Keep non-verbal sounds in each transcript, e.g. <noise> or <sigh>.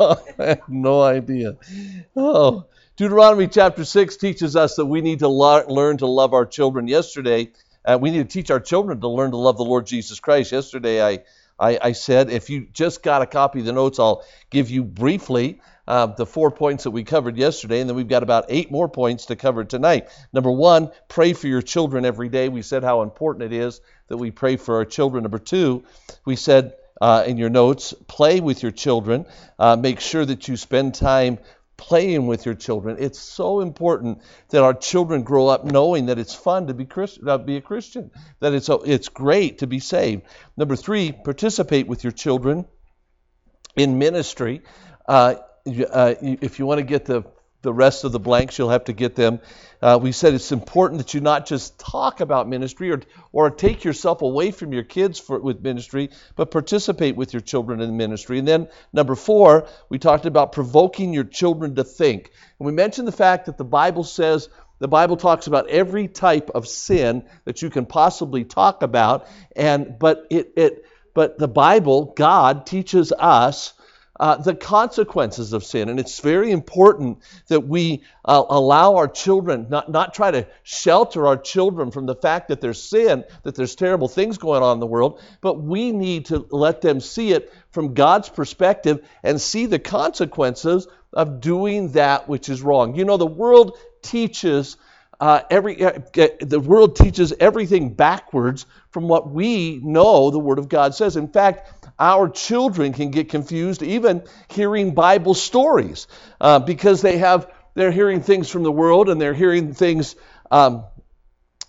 I <laughs> have no idea. Oh, Deuteronomy chapter 6 teaches us that we need to learn to love our children. Yesterday, uh, we need to teach our children to learn to love the Lord Jesus Christ. Yesterday, I, I, I said if you just got a copy of the notes, I'll give you briefly uh, the four points that we covered yesterday, and then we've got about eight more points to cover tonight. Number one, pray for your children every day. We said how important it is that we pray for our children. Number two, we said uh, in your notes, play with your children. Uh, make sure that you spend time playing with your children. It's so important that our children grow up knowing that it's fun to be, Christ, uh, be a Christian, that it's, it's great to be saved. Number three, participate with your children in ministry. Uh, uh, if you want to get the the rest of the blanks, you'll have to get them. Uh, we said it's important that you not just talk about ministry or, or take yourself away from your kids for, with ministry, but participate with your children in ministry. And then, number four, we talked about provoking your children to think. And we mentioned the fact that the Bible says, the Bible talks about every type of sin that you can possibly talk about, and but it, it but the Bible, God teaches us uh, the consequences of sin. And it's very important that we uh, allow our children, not, not try to shelter our children from the fact that there's sin, that there's terrible things going on in the world, but we need to let them see it from God's perspective and see the consequences of doing that which is wrong. You know, the world teaches uh, every uh, the world teaches everything backwards from what we know the Word of God says. In fact, our children can get confused even hearing Bible stories uh, because they have they're hearing things from the world and they're hearing things. Um,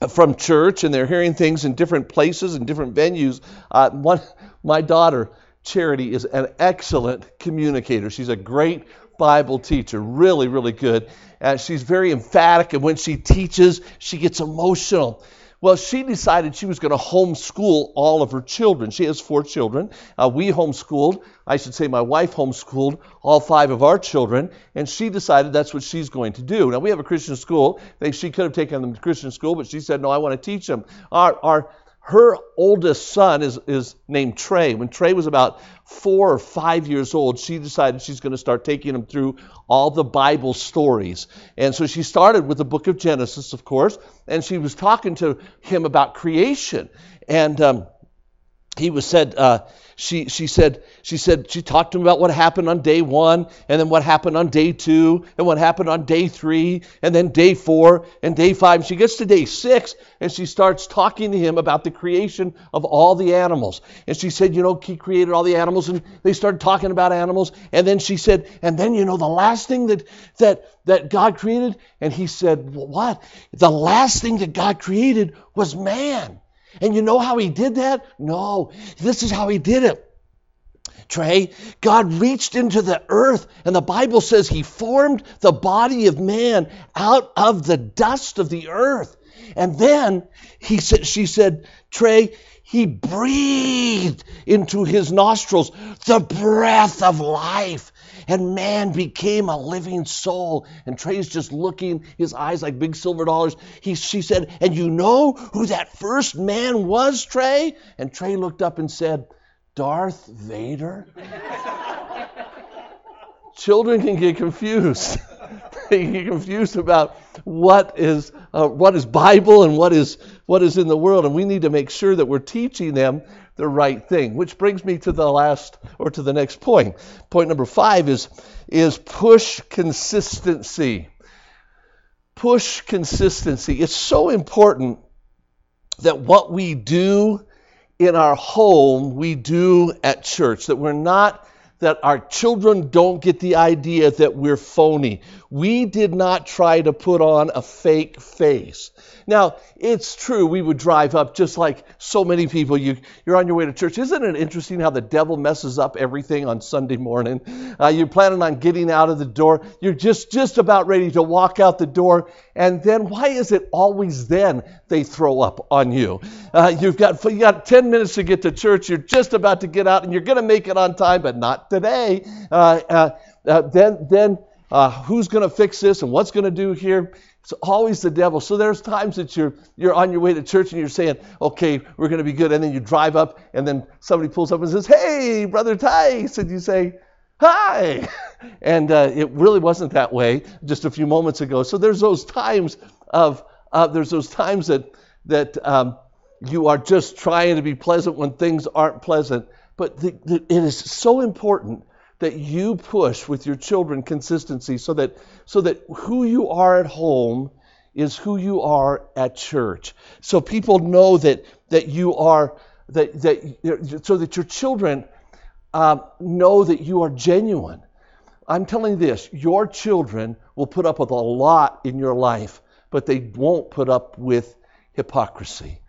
from church, and they're hearing things in different places and different venues. Uh, one, my daughter, Charity, is an excellent communicator. She's a great Bible teacher, really, really good. Uh, she's very emphatic, and when she teaches, she gets emotional. Well, she decided she was going to homeschool all of her children. She has four children. Uh, we homeschooled, I should say, my wife homeschooled all five of our children, and she decided that's what she's going to do. Now, we have a Christian school. They, she could have taken them to Christian school, but she said, No, I want to teach them. Our, our her oldest son is, is named Trey. When Trey was about four or five years old, she decided she's going to start taking him through all the Bible stories. And so she started with the book of Genesis, of course, and she was talking to him about creation. And um, he was said, uh, she, she said, she said, she talked to him about what happened on day one, and then what happened on day two, and what happened on day three, and then day four, and day five. She gets to day six, and she starts talking to him about the creation of all the animals. And she said, you know, he created all the animals, and they started talking about animals. And then she said, and then, you know, the last thing that, that, that God created, and he said, what? The last thing that God created was man. And you know how he did that? No, this is how he did it. Trey, God reached into the earth, and the Bible says he formed the body of man out of the dust of the earth. And then he said, she said, Trey, he breathed into his nostrils the breath of life and man became a living soul. And Trey's just looking, his eyes like big silver dollars. He, she said, And you know who that first man was, Trey? And Trey looked up and said, Darth Vader? <laughs> Children can get confused. <laughs> they get confused about what is uh, what is Bible and what is what is in the world, and we need to make sure that we're teaching them the right thing. Which brings me to the last or to the next point. Point number five is, is push consistency. Push consistency. It's so important that what we do in our home, we do at church, that we're not that our children don't get the idea that we're phony. We did not try to put on a fake face. Now, it's true, we would drive up just like so many people. You, you're on your way to church. Isn't it interesting how the devil messes up everything on Sunday morning? Uh, you're planning on getting out of the door. You're just, just about ready to walk out the door. And then why is it always then they throw up on you? Uh, you've got, you got 10 minutes to get to church. You're just about to get out and you're going to make it on time, but not today. Uh, uh, uh then, then uh, who's going to fix this and what's going to do here? It's always the devil. So there's times that you're you're on your way to church and you're saying, "Okay, we're going to be good," and then you drive up, and then somebody pulls up and says, "Hey, brother Teis," and you say, hi. <laughs> And uh, it really wasn't that way just a few moments ago. So there's those times of, uh, there's those times that, that um, you are just trying to be pleasant when things aren't pleasant. But the, the, it is so important that you push with your children consistency so that, so that who you are at home is who you are at church. So people know that, that you are, that, that, so that your children um, know that you are genuine. I'm telling you this your children will put up with a lot in your life, but they won't put up with hypocrisy.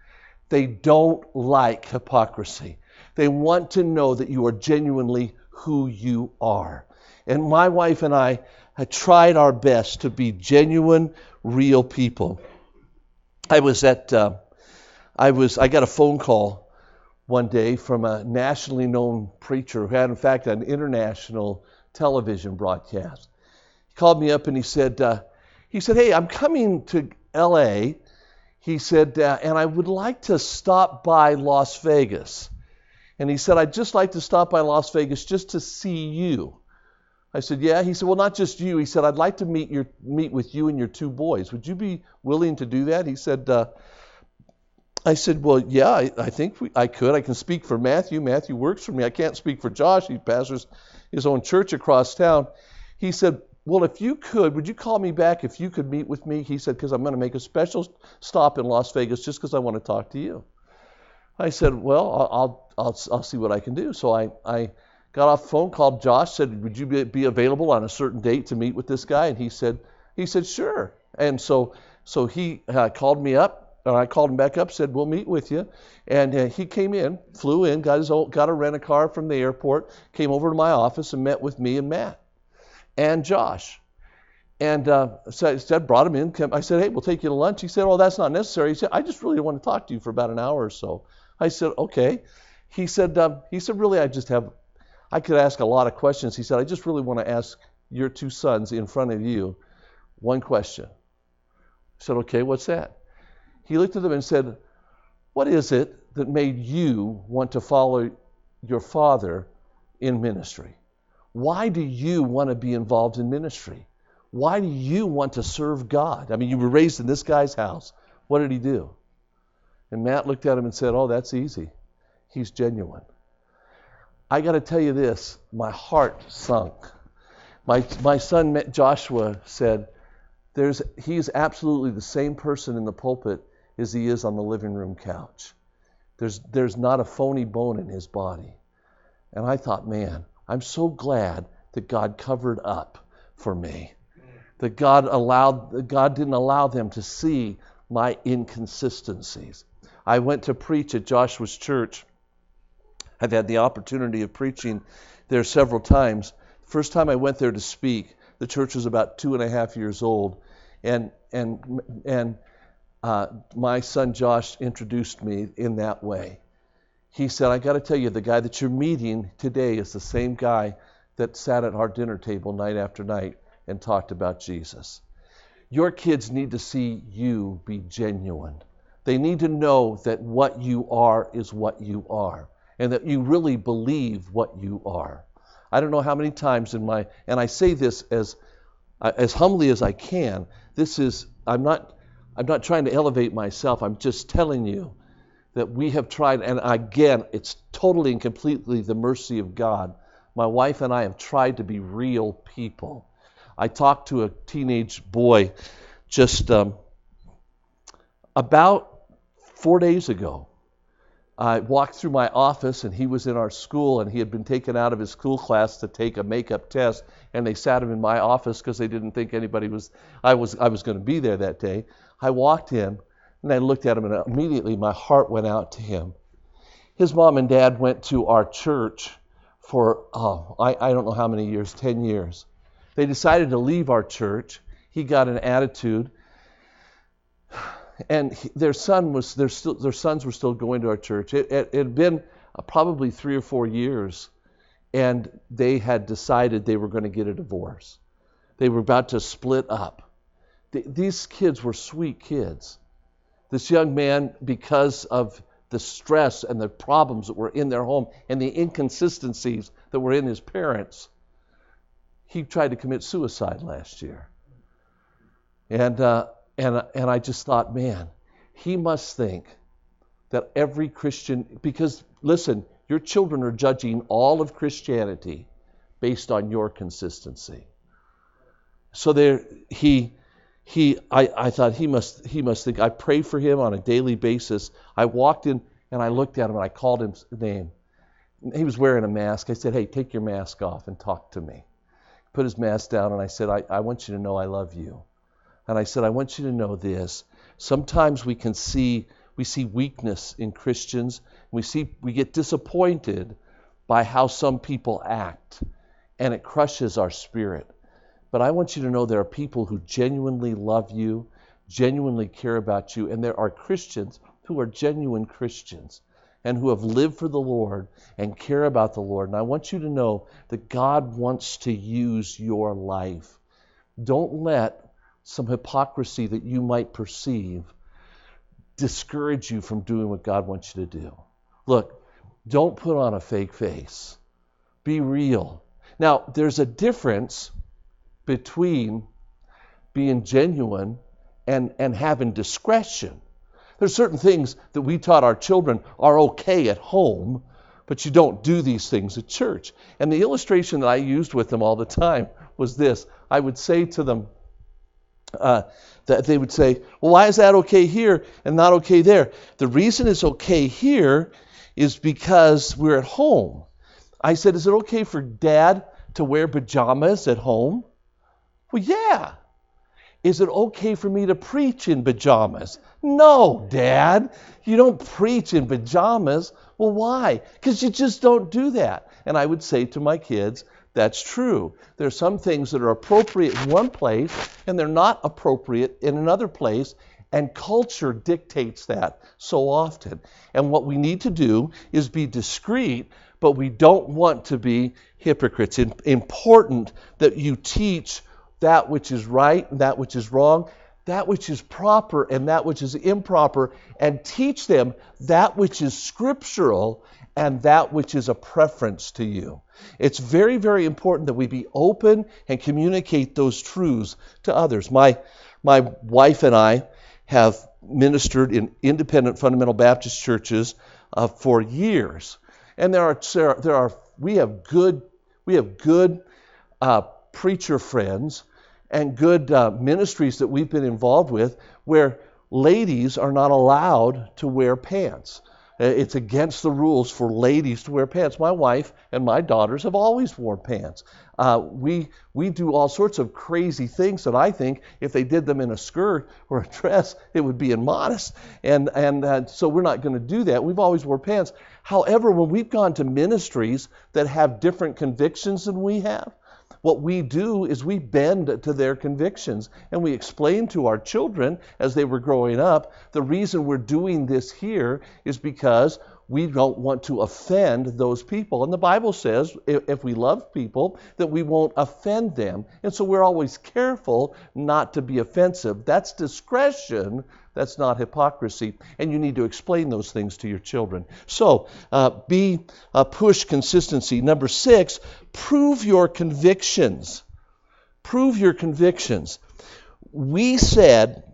They don't like hypocrisy. They want to know that you are genuinely who you are. And my wife and I had tried our best to be genuine, real people. I was at, uh, I was, I got a phone call one day from a nationally known preacher who had, in fact, an international television broadcast. He called me up and he said, uh, he said, hey, I'm coming to L.A. He said, uh, and I would like to stop by Las Vegas. And he said, I'd just like to stop by Las Vegas just to see you. I said, Yeah. He said, Well, not just you. He said, I'd like to meet your meet with you and your two boys. Would you be willing to do that? He said, uh, I said, Well, yeah, I, I think we, I could. I can speak for Matthew. Matthew works for me. I can't speak for Josh. He pastors his own church across town. He said, Well, if you could, would you call me back if you could meet with me? He said, Because I'm going to make a special stop in Las Vegas just because I want to talk to you. I said, Well, I'll, I'll, I'll see what I can do. So I, I got off the phone, called Josh, said, Would you be, be available on a certain date to meet with this guy? And he said, he said, Sure. And so, so he uh, called me up, and I called him back up, said, We'll meet with you. And uh, he came in, flew in, got, his got a rent a car from the airport, came over to my office and met with me and Matt and Josh. And uh, so I said, brought him in. I said, hey, we'll take you to lunch. He said, oh, that's not necessary. He said, I just really want to talk to you for about an hour or so. I said, okay. He said, um, he said, really, I just have, I could ask a lot of questions. He said, I just really want to ask your two sons in front of you one question. I said, okay, what's that? He looked at them and said, what is it that made you want to follow your father in ministry? Why do you want to be involved in ministry? Why do you want to serve God? I mean, you were raised in this guy's house. What did he do? And Matt looked at him and said, Oh, that's easy. He's genuine. I got to tell you this my heart sunk. My, my son met Joshua said, There's, He's absolutely the same person in the pulpit as he is on the living room couch. There's, there's not a phony bone in his body. And I thought, man, I'm so glad that God covered up for me. That God allowed that God didn't allow them to see my inconsistencies. I went to preach at Joshua's church. I've had the opportunity of preaching there several times. First time I went there to speak, the church was about two and a half years old, and and and uh, my son Josh introduced me in that way. He said, "I got to tell you, the guy that you're meeting today is the same guy that sat at our dinner table night after night and talked about Jesus." Your kids need to see you be genuine. They need to know that what you are is what you are and that you really believe what you are. I don't know how many times in my, and I say this as, as humbly as I can. This is, I'm not, I'm not trying to elevate myself. I'm just telling you that we have tried, and again, it's totally and completely the mercy of God. My wife and I have tried to be real people. I talked to a teenage boy just um, about Four days ago, I walked through my office and he was in our school and he had been taken out of his school class to take a makeup test and they sat him in my office because they didn't think anybody was I was I was going to be there that day. I walked in and I looked at him and immediately my heart went out to him. His mom and dad went to our church for oh, I, I don't know how many years, 10 years. They decided to leave our church. He got an attitude and he, their son was their, still, their sons were still going to our church. It, it, it had been uh, probably three or four years, and they had decided they were going to get a divorce. They were about to split up. Th- these kids were sweet kids. This young man, because of the stress and the problems that were in their home and the inconsistencies that were in his parents, he tried to commit suicide last year. And, uh, and, and I just thought, man, he must think that every Christian, because listen, your children are judging all of Christianity based on your consistency. So there, he, he, I, I thought he must, he must think. I pray for him on a daily basis. I walked in and I looked at him and I called him name. He was wearing a mask. I said, "Hey, take your mask off and talk to me." Put his mask down and I said, I, I want you to know I love you. And I said, I want you to know this. Sometimes we can see we see weakness in Christians. We see we get disappointed by how some people act, and it crushes our spirit. But I want you to know there are people who genuinely love you, genuinely care about you, and there are Christians who are genuine Christians and who have lived for the Lord and care about the Lord. And I want you to know that God wants to use your life. Don't let some hypocrisy that you might perceive discourage you from doing what God wants you to do. Look, don't put on a fake face. Be real. Now, there's a difference between being genuine and, and having discretion. There's certain things that we taught our children are okay at home, but you don't do these things at church. And the illustration that I used with them all the time was this I would say to them, uh, that they would say, well, why is that okay here and not okay there? The reason it's okay here is because we're at home. I said, is it okay for dad to wear pajamas at home? Well, yeah. Is it okay for me to preach in pajamas? No, Dad. You don't preach in pajamas. Well, why? Because you just don't do that. And I would say to my kids, that's true. There are some things that are appropriate in one place and they're not appropriate in another place, and culture dictates that so often. And what we need to do is be discreet, but we don't want to be hypocrites. It's important that you teach that which is right and that which is wrong, that which is proper and that which is improper, and teach them that which is scriptural and that which is a preference to you. It's very, very important that we be open and communicate those truths to others. My, my wife and I have ministered in independent fundamental Baptist churches uh, for years, and there are there are we have good we have good uh, preacher friends and good uh, ministries that we've been involved with where ladies are not allowed to wear pants. Uh, it's against the rules for ladies to wear pants. My wife and my daughters have always worn pants. Uh, we we do all sorts of crazy things that I think if they did them in a skirt or a dress, it would be immodest. And and uh, so we're not going to do that. We've always wore pants. However, when we've gone to ministries that have different convictions than we have, what we do is we bend to their convictions and we explain to our children as they were growing up the reason we're doing this here is because we don't want to offend those people. And the Bible says if we love people, that we won't offend them. And so we're always careful not to be offensive. That's discretion that's not hypocrisy. And you need to explain those things to your children. So, uh, be uh, push consistency. Number six, prove your convictions. Prove your convictions. We said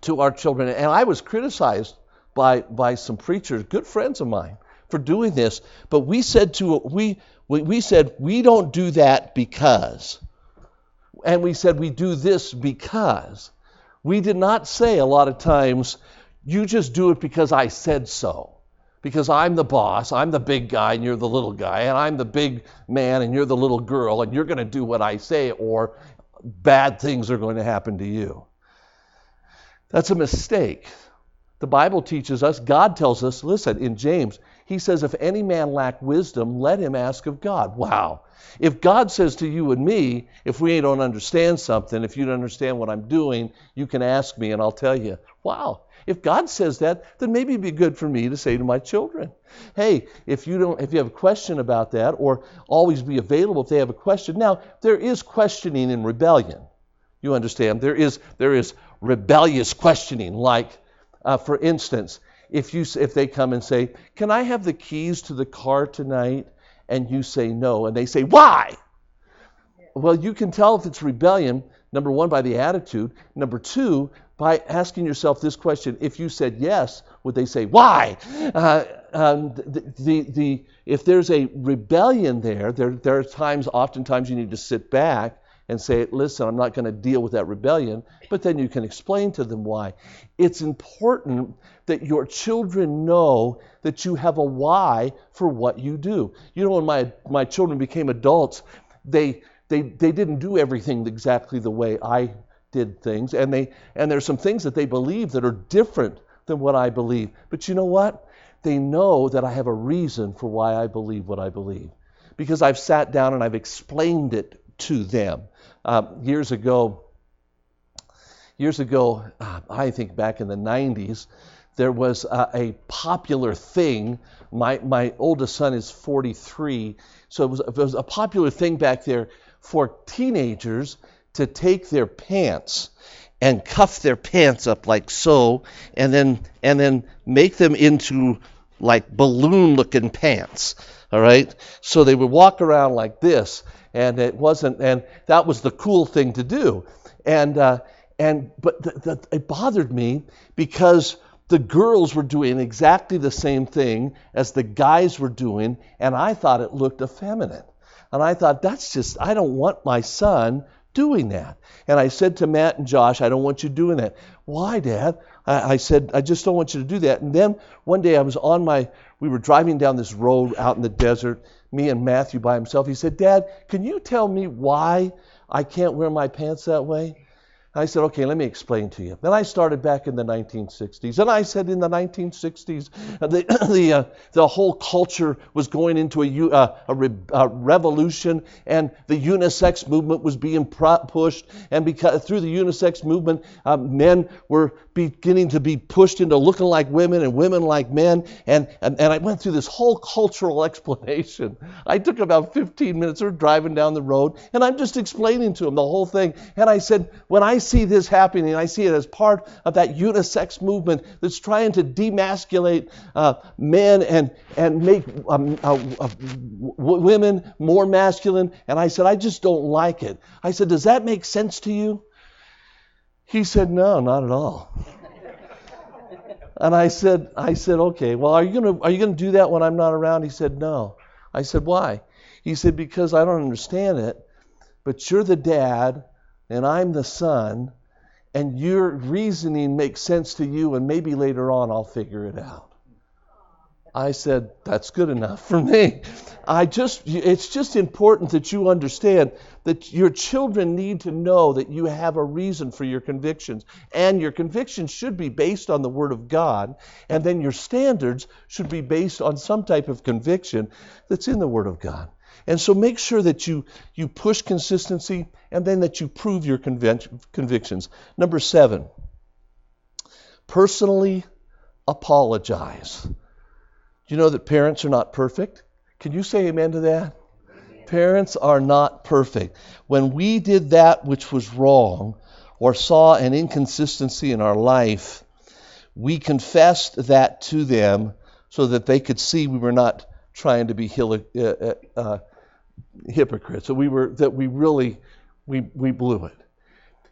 to our children, and I was criticized by, by some preachers, good friends of mine, for doing this, but we said to we we said we don't do that because. And we said we do this because. We did not say a lot of times, you just do it because I said so. Because I'm the boss, I'm the big guy, and you're the little guy, and I'm the big man, and you're the little girl, and you're going to do what I say, or bad things are going to happen to you. That's a mistake. The Bible teaches us, God tells us, listen, in James, he says, if any man lack wisdom, let him ask of God. Wow. If God says to you and me, if we don't understand something, if you don't understand what I'm doing, you can ask me and I'll tell you. Wow. If God says that, then maybe it'd be good for me to say to my children, hey, if you don't if you have a question about that, or always be available if they have a question. Now, there is questioning in rebellion. You understand? There is there is rebellious questioning, like uh, for instance, if you if they come and say, "Can I have the keys to the car tonight?" and you say no, and they say, Why? well, you can tell if it's rebellion, number one, by the attitude. Number two, by asking yourself this question if you said yes, would they say, why? Uh, um, the, the, the, if there's a rebellion there, there, there are times, oftentimes, you need to sit back and say, listen, I'm not going to deal with that rebellion, but then you can explain to them why. It's important that your children know that you have a why for what you do. You know, when my, my children became adults, they, they, they didn't do everything exactly the way I did things, and, they, and there's some things that they believe that are different than what I believe. But you know what? They know that I have a reason for why I believe what I believe because I've sat down and I've explained it to them. Uh, years ago, years ago, uh, I think back in the 90s, there was uh, a popular thing. My, my oldest son is 43, so it was, it was a popular thing back there for teenagers to take their pants and cuff their pants up like so and then and then make them into like balloon looking pants all right so they would walk around like this and it wasn't, and that was the cool thing to do. And, uh, and but th- th- it bothered me because the girls were doing exactly the same thing as the guys were doing, and I thought it looked effeminate. And I thought, that's just, I don't want my son doing that. And I said to Matt and Josh, I don't want you doing that. Why, Dad? I, I, said, I just don't want you to do that. And then one day I was on my, we were driving down this road out in the desert, me and Matthew by himself. He said, Dad, can you tell me why I can't wear my pants that way? I said, okay, let me explain to you. Then I started back in the 1960s. And I said in the 1960s, uh, the, <coughs> the, uh, the whole culture was going into a, uh, a, re, a, revolution, and the unisex movement was being pushed. And because, through the unisex movement, uh, men were beginning to be pushed into looking like women and women like men. And, and, and I went through this whole cultural <laughs> explanation. I took about 15 minutes of driving down the road, and I'm just explaining to him the whole thing. And I said, when I see this happening, I see it as part of that unisex movement that's trying to demasculate uh, men and, and make um, uh, uh, women more masculine. And I said, I just don't like it. I said, Does that make sense to you? He said, No, not at all. and I said, I said, okay, well, are you gonna are you gonna do that when I'm not around? He said, No. I said, Why? He said, Because I don't understand it, but you're the dad and I'm the son, and your reasoning makes sense to you, and maybe later on I'll figure it out. I said, that's good enough for me. I just, it's just important that you understand that your children need to know that you have a reason for your convictions. And your convictions should be based on the Word of God. And then your standards should be based on some type of conviction that's in the Word of God. And so make sure that you, you push consistency and then that you prove your convictions. Number seven, personally apologize. Do you know that parents are not perfect? Can you say amen to that? Parents are not perfect. When we did that which was wrong or saw an inconsistency in our life, we confessed that to them so that they could see we were not trying to be uh, uh, uh, hypocrites. So we were that we really we we blew it.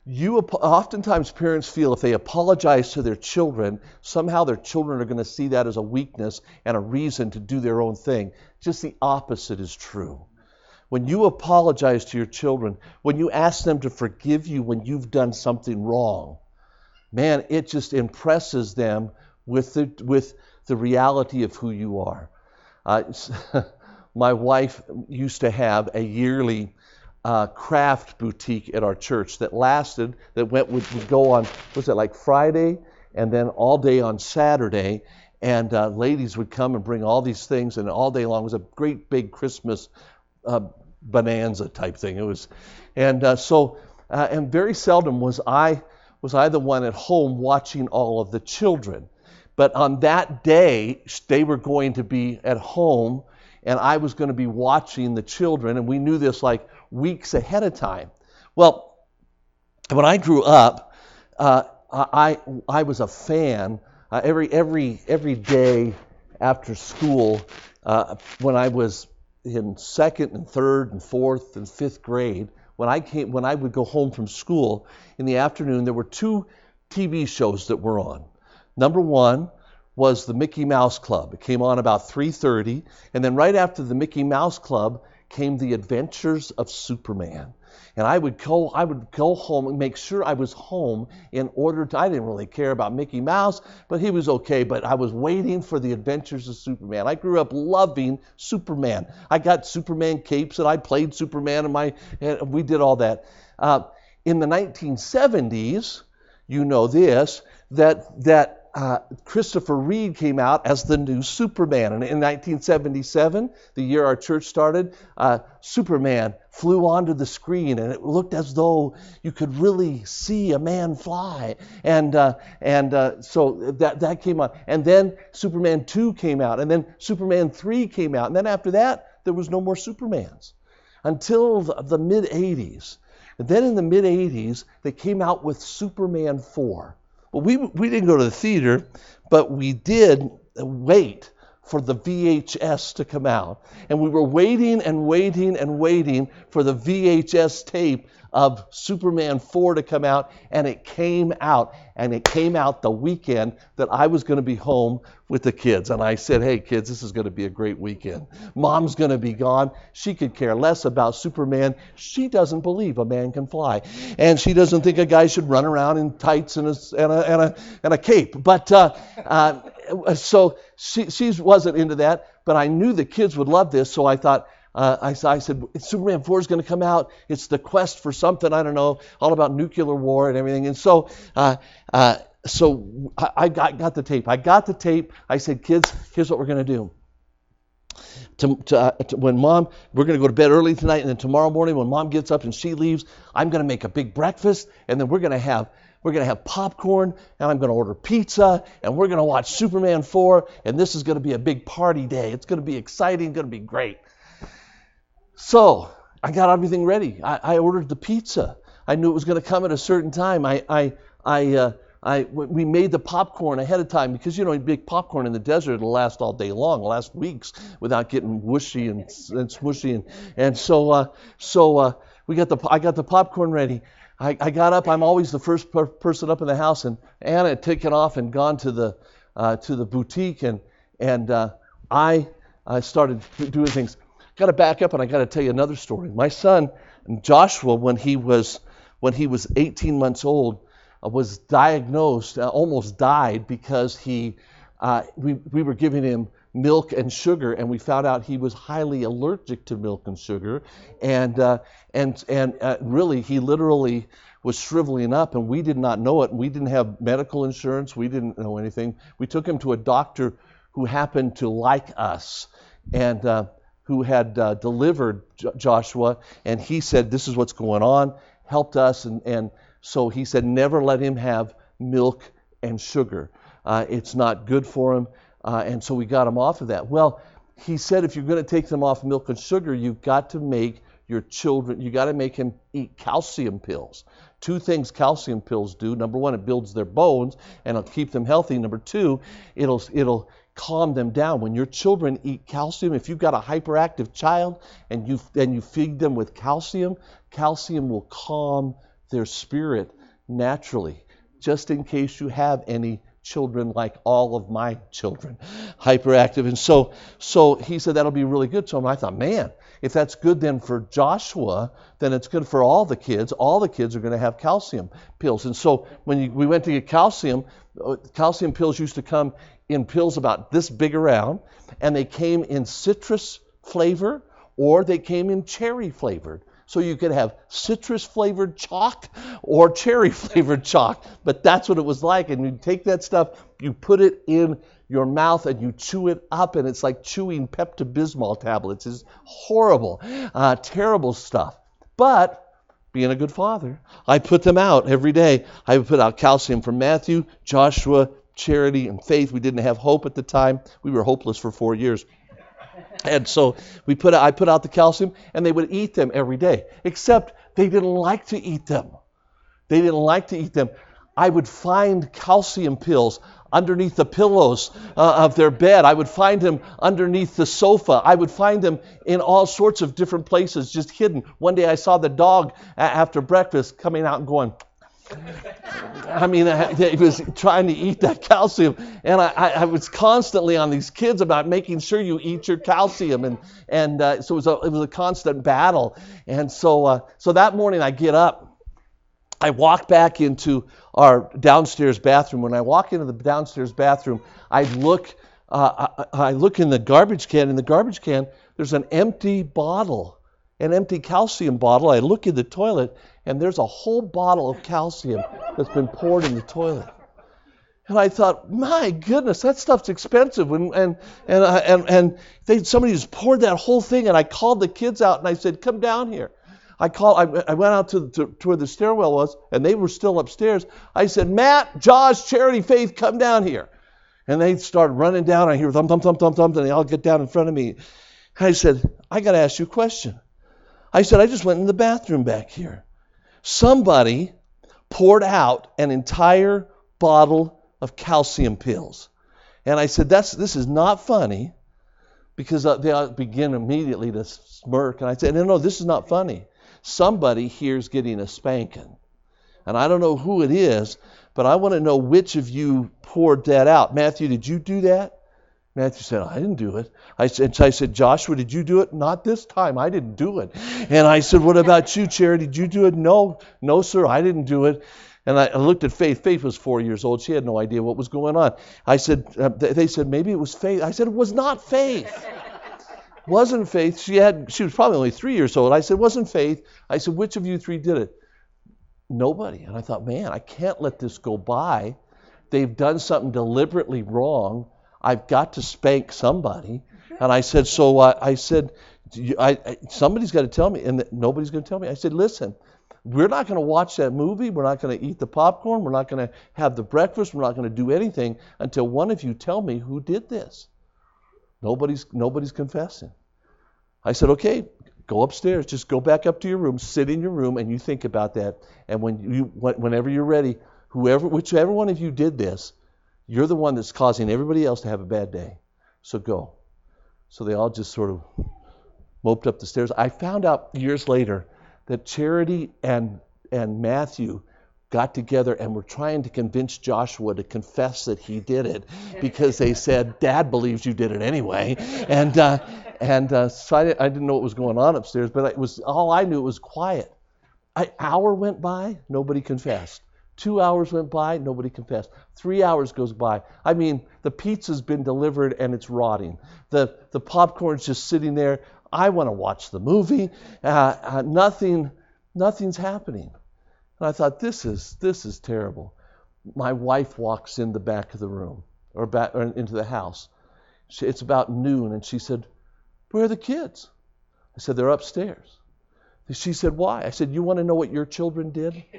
You oftentimes parents feel if they apologize to their children, somehow their children are going to see that as a weakness and a reason to do their own thing. Just the opposite is true. When you apologize to your children, when you ask them to forgive you when you've done something wrong, man, it just impresses them with the, with the reality of who you are. Uh, <laughs> my wife used to have a yearly uh, craft boutique at our church that lasted, that went would, would go on, was it like Friday and then all day on Saturday. And uh, ladies would come and bring all these things, and all day long it was a great big Christmas uh, bonanza type thing. It was, and uh, so, uh, and very seldom was I was I the one at home watching all of the children. But on that day, they were going to be at home and I was going to be watching the children, and we knew this like weeks ahead of time. Well, when I grew up, uh, I, I was a fan. Uh, every, every, every day after school, uh, when I was in second and third and fourth and fifth grade, when I came when I would go home from school in the afternoon, there were two TV shows that were on. Number one was the Mickey Mouse Club. It came on about 3:30, and then right after the Mickey Mouse Club came the Adventures of Superman and I would go I would go home and make sure I was home in order to I didn't really care about Mickey Mouse, but he was okay, but I was waiting for the adventures of Superman. I grew up loving Superman. I got Superman capes and I played Superman and my and we did all that. Uh, in the 1970s, you know this, that that uh, Christopher Reeve came out as the new Superman. And in 1977, the year our church started, uh, Superman flew onto the screen, and it looked as though you could really see a man fly. And uh, and uh, so that that came on. And then Superman 2 came out, and then Superman 3 came out, and then after that, there was no more Supermans until the, the mid 80s. And then in the mid 80s, they came out with Superman 4. Well, we, we didn't go to the theater, but we did wait for the VHS to come out. And we were waiting and waiting and waiting for the VHS tape of Superman 4 to come out, and it came out. And it came out the weekend that I was going to be home with the kids. And I said, Hey, kids, this is going to be a great weekend. Mom's going to be gone. She could care less about Superman. She doesn't believe a man can fly. And she doesn't think a guy should run around in tights and a, and a, and a, and a cape. But uh, uh, so she, she wasn't into that. But I knew the kids would love this. So I thought, uh, I, I, said, Superman 4 is going to come out. It's the quest for something, I don't know, all about nuclear war and everything. And so, uh, uh, so I, I got, got, the tape. I got the tape. I said, kids, here's what we're going to do. To, to, uh, to, when mom, we're going to go to bed early tonight, and then tomorrow morning, when mom gets up and she leaves, I'm going to make a big breakfast, and then we're going to have we're going to have popcorn, and I'm going to order pizza, and we're going to watch Superman 4, and this is going to be a big party day. It's going to be exciting, going to be great. So I got everything ready. I, I ordered the pizza. I knew it was going to come at a certain time. I, I, I, uh, I, we made the popcorn ahead of time because you know you popcorn in the desert it'll last all day long, last weeks without getting whooshy and, and smushy and and so uh, so uh, we got the I got the popcorn ready. I, I got up. I'm always the first per- person up in the house, and Anna had taken off and gone to the uh, to the boutique, and and uh, I I started doing things got to back up and I got to tell you another story. My son Joshua, when he was when he was 18 months old, uh, was diagnosed, uh, almost died because he uh, we we were giving him milk and sugar, and we found out he was highly allergic to milk and sugar, and uh, and and uh, really he literally was shriveling up, and we did not know it. We didn't have medical insurance. We didn't know anything. We took him to a doctor who happened to like us, and uh, who had uh, delivered J- Joshua, and he said, This is what's going on, helped us. And, and so he said, Never let him have milk and sugar. Uh, it's not good for him. Uh, and so we got him off of that. Well, he said, If you're going to take them off milk and sugar, you've got to make your children, you got to make him eat calcium pills. Two things calcium pills do. Number one, it builds their bones and it'll keep them healthy. Number two, it'll it'll calm them down. When your children eat calcium, if you've got a hyperactive child and you and you feed them with calcium, calcium will calm their spirit naturally. Just in case you have any children like all of my children, hyperactive. And so so he said that'll be really good him. I thought, man, if that's good then for Joshua, then it's good for all the kids. All the kids are going to have calcium pills. And so when you, we went to get calcium, uh, calcium pills used to come in pills about this big around, and they came in citrus flavor or they came in cherry flavored. So you could have citrus flavored chalk or cherry <laughs> flavored chalk, but that's what it was like. And you take that stuff, you put it in your mouth, and you chew it up, and it's like chewing Pepto Bismol tablets. It's horrible, uh, terrible stuff. But being a good father, I put them out every day. I would put out calcium for Matthew, Joshua, charity and faith. We didn't have hope at the time. We were hopeless for four years. And so we put I put out the calcium and they would eat them every day. Except they didn't like to eat them. They didn't like to eat them. I would find calcium pills underneath the pillows uh, of their bed. I would find them underneath the sofa. I would find them in all sorts of different places, just hidden. One day I saw the dog after breakfast coming out and going, I mean, he was trying to eat that calcium, and I, I, was constantly on these kids about making sure you eat your calcium, and and uh, so it was a it was a constant battle. And so uh, so that morning I get up, I walk back into our downstairs bathroom. When I walk into the downstairs bathroom, I look uh, I, I look in the garbage can. In the garbage can, there's an empty bottle, an empty calcium bottle. I look in the toilet, and there's a whole bottle of calcium that's been poured in the toilet. And I thought, my goodness, that stuff's expensive. And and and uh, and, and they, somebody just poured that whole thing. And I called the kids out and I said, come down here. I called. I, I went out to, to, to where the stairwell was, and they were still upstairs. I said, Matt, Josh, Charity, Faith, come down here. And they start running down. I hear thump, thump, thump, thump, thump, and they all get down in front of me. I said, I got to ask you a question. I said, I just went in the bathroom back here somebody poured out an entire bottle of calcium pills. And I said, That's, This is not funny because uh, they begin immediately to smirk. And I said, No, no, this is not funny. Somebody here's getting a spanking. And I don't know who it is, but I want to know which of you poured that out. Matthew, did you do that? Matthew said, I didn't do it. I said, I said, Joshua, did you do it? Not this time. I didn't do it. And I said, What about you, Charity? Did you do it? No, no, sir, I didn't do it. And I looked at Faith. Faith was four years old. She had no idea what was going on. I said, uh, They said, maybe it was Faith. I said, It was not Faith. <laughs> wasn't Faith. She had. She was probably only three years old. I said, wasn't Faith. I said, Which of you three did it? Nobody. And I thought, Man, I can't let this go by. They've done something deliberately wrong. I've got to spank somebody. And I said, so uh, I said, I, I, somebody's got to tell me, and nobody's going to tell me. I said, listen, we're not going to watch that movie. We're not going to eat the popcorn. We're not going to have the breakfast. We're not going to do anything until one of you tell me who did this. Nobody's nobody's confessing. I said, okay, go upstairs. Just go back up to your room, sit in your room, and you think about that. And when you, whenever you're ready, whoever, whichever one of you did this, you're the one that's causing everybody else to have a bad day. So go. So they all just sort of moped up the stairs. I found out years later that Charity and, and Matthew got together and were trying to convince Joshua to confess that he did it because they said, Dad believes you did it anyway. And, uh, and uh, so I, I, didn't know what was going on upstairs, but it was all I knew it was quiet. An hour went by, nobody confessed. Two hours went by, nobody confessed. Three hours goes by. I mean, the pizza's been delivered and it's rotting. The, the popcorn's just sitting there. I want to watch the movie. Uh, uh, nothing, nothing's happening. And I thought, this is, this is terrible. My wife walks in the back of the room or, back, or into the house. She, it's about noon, and she said, Where are the kids? I said, They're upstairs. She said, Why? I said, You want to know what your children did? <laughs>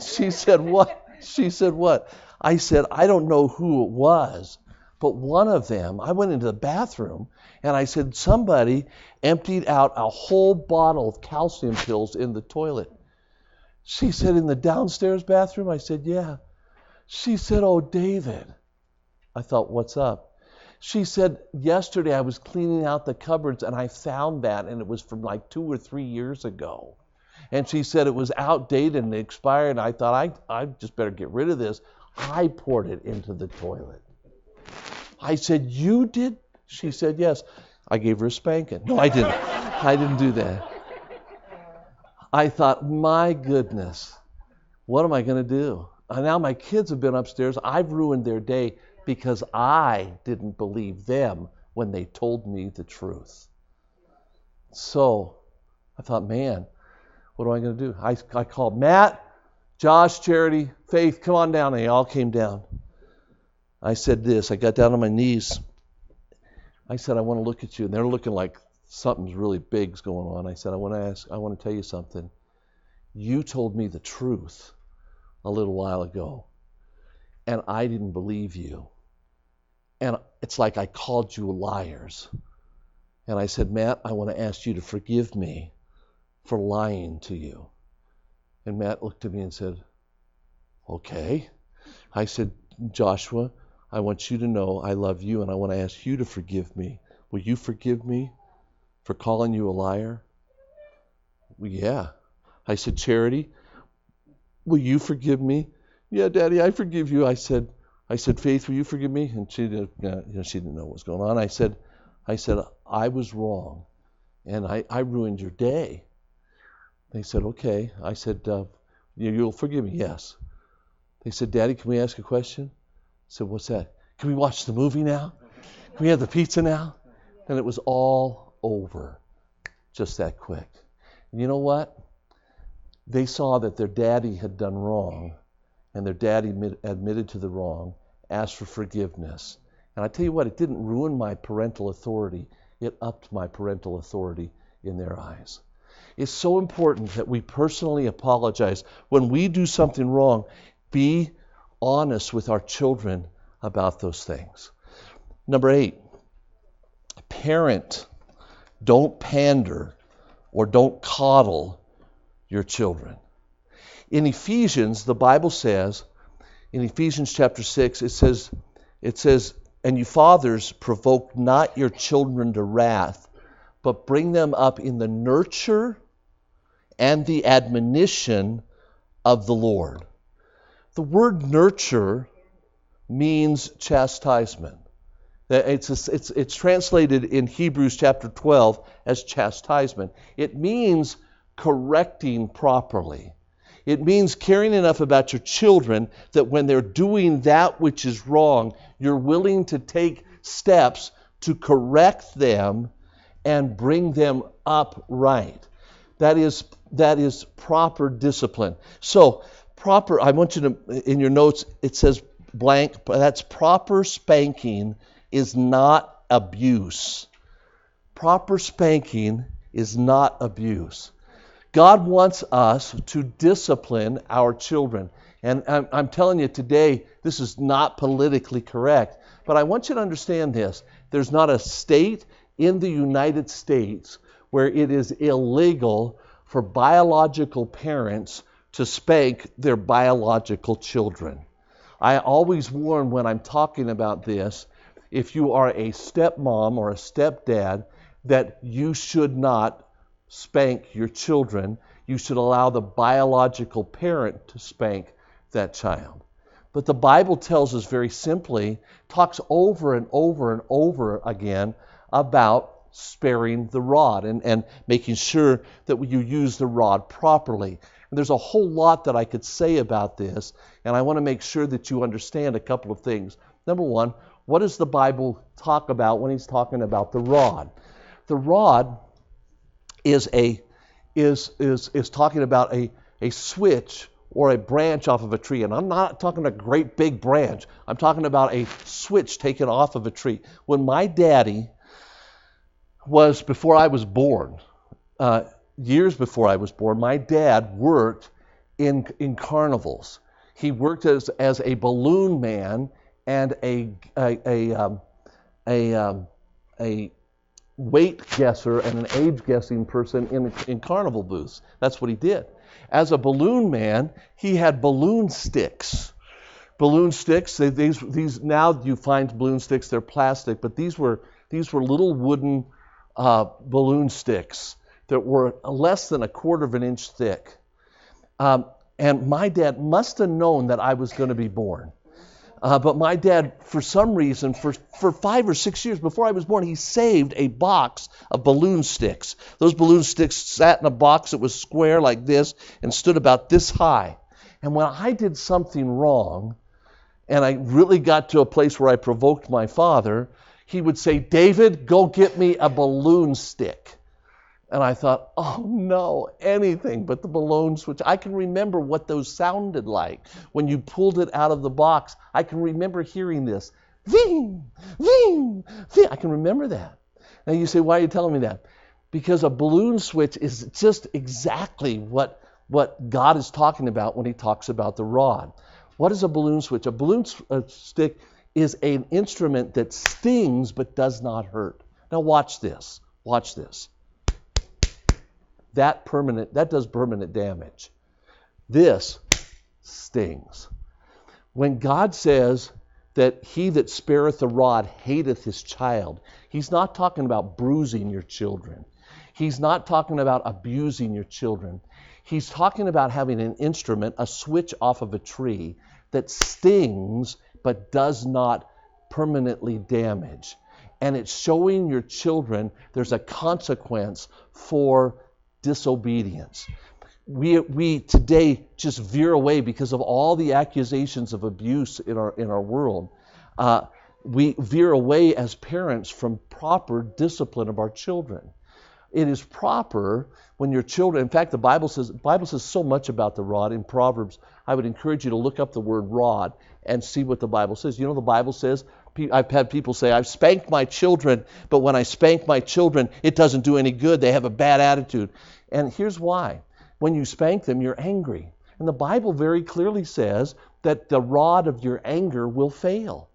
She said, What? She said, What? I said, I don't know who it was, but one of them, I went into the bathroom and I said, Somebody emptied out a whole bottle of calcium pills in the toilet. She said, In the downstairs bathroom? I said, Yeah. She said, Oh, David. I thought, What's up? She said, Yesterday I was cleaning out the cupboards and I found that, and it was from like two or three years ago and she said it was outdated and expired. And I thought, I, I just better get rid of this. I poured it into the toilet. I said, You did? She said, Yes. I gave her a spanking. No, I didn't. I didn't do that. I thought, My goodness, what am I going to do? And now my kids have been upstairs. I've ruined their day because I didn't believe them when they told me the truth. So I thought, man, what am I going to do? I, I called Matt, Josh, Charity, Faith, come on down. They all came down. I said this. I got down on my knees. I said, I want to look at you. And they're looking like something's really big's going on. I said, I want to ask, I want to tell you something. You told me the truth a little while ago, and I didn't believe you. And it's like I called you liars. And I said, Matt, I want to ask you to forgive me for lying to you. And Matt looked at me and said, Okay. I said, Joshua, I want you to know I love you and I want to ask you to forgive me. Will you forgive me for calling you a liar? Yeah. I said, Charity, will you forgive me? Yeah, Daddy, I forgive you. I said, I said, Faith, will you forgive me? And she didn't, you know, she didn't know what was going on. I said, I said, I was wrong, and I, I ruined your day. They said, okay. I said, uh, you'll forgive me? Yes. They said, Daddy, can we ask a question? I said, what's that? Can we watch the movie now? Can we have the pizza now? And it was all over just that quick. And you know what? They saw that their daddy had done wrong, and their daddy admitted to the wrong, asked for forgiveness. And I tell you what, it didn't ruin my parental authority, it upped my parental authority in their eyes. It's so important that we personally apologize. When we do something wrong, be honest with our children about those things. Number eight, parent, don't pander or don't coddle your children. In Ephesians, the Bible says, in Ephesians chapter 6, it says, it says, and you fathers provoke not your children to wrath, but bring them up in the nurture and the admonition of the Lord. The word nurture means chastisement. It's, it's, it's translated in Hebrews chapter 12 as chastisement. It means correcting properly. It means caring enough about your children that when they're doing that which is wrong, you're willing to take steps to correct them and bring them up right. That is, that is proper discipline. So, proper, I want you to, in your notes, it says blank, but that's proper spanking is not abuse. Proper spanking is not abuse. God wants us to discipline our children. And I'm, telling you today, this is not politically correct, but I want you to understand this. There's not a state in the United States where it is illegal for biological parents to spank their biological children. I always warn when I'm talking about this if you are a stepmom or a stepdad that you should not spank your children, you should allow the biological parent to spank that child. But the Bible tells us very simply, talks over and over and over again about sparing the rod and, and making sure that you use the rod properly. And there's a whole lot that I could say about this, and I want to make sure that you understand a couple of things. Number one, what does the Bible talk about when he's talking about the rod? The rod is a is is is talking about a a switch or a branch off of a tree. And I'm not talking a great big branch. I'm talking about a switch taken off of a tree. When my daddy was before I was born, uh, years before I was born, my dad worked in in carnivals. He worked as as a balloon man and a a a, um, a, um, a weight guesser and an age guessing person in, in carnival booths. That's what he did. As a balloon man, he had balloon sticks. Balloon sticks, they, these, these now you find balloon sticks, they're plastic, but these were, these were little wooden uh, balloon sticks that were less than a quarter of an inch thick. Um, and my dad must have known that I was going to be born. Uh, but my dad, for some reason, for, for five or six years before I was born, he saved a box of balloon sticks. Those balloon sticks sat in a box that was square like this and stood about this high. And when I did something wrong, and I really got to a place where I provoked my father, he would say, David, go get me a balloon stick. And I thought, oh no, anything but the balloon switch. I can remember what those sounded like when you pulled it out of the box. I can remember hearing this. Ving, ving, ving. I can remember that. Now you say, why are you telling me that? Because a balloon switch is just exactly what, what God is talking about when he talks about the rod. What is a balloon switch? A balloon uh, stick is an instrument that stings but does not hurt. Now watch this. Watch this that permanent that does permanent damage. This stings. when God says that he that spareth the rod hateth his child, he's not talking about bruising your children. He's not talking about abusing your children. He's talking about having an instrument, a switch off of a tree that stings but does not permanently damage. And it's showing your children there's a consequence for disobedience. We, we today just veer away because of all the accusations of abuse in our, in our world. Uh, we veer away as parents from proper discipline of our children. It is proper when your children, in fact, the Bible says, Bible says so much about the rod in Proverbs. I would encourage you to look up the word rod and see what the Bible says. You know, the Bible says, I've had people say, I've spanked my children, but when I spank my children, it doesn't do any good. They have a bad attitude. And here's why when you spank them, you're angry. And the Bible very clearly says that the rod of your anger will fail.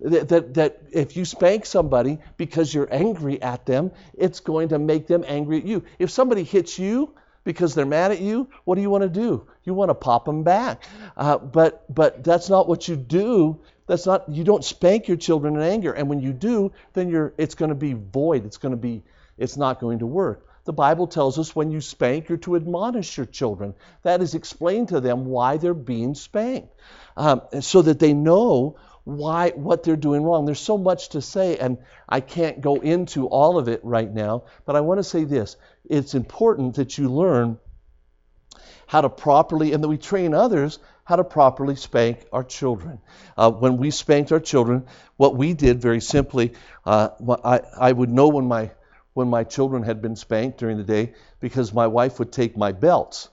That, that, that, if you spank somebody because you're angry at them, it's going to make them angry at you. If somebody hits you because they're mad at you, what do you want to do? You want to pop them back. Uh, but but that's not what you do. That's not you don't spank your children in anger. And when you do, then you're it's going to be void. It's going to be it's not going to work. The Bible tells us when you spank, you're to admonish your children. That is, explain to them why they're being spanked, um, so that they know why what they're doing wrong. There's so much to say, and I can't go into all of it right now. But I want to say this: it's important that you learn how to properly, and that we train others how to properly spank our children. Uh, when we spanked our children, what we did very simply, uh, I, I would know when my when my children had been spanked during the day because my wife would take my belts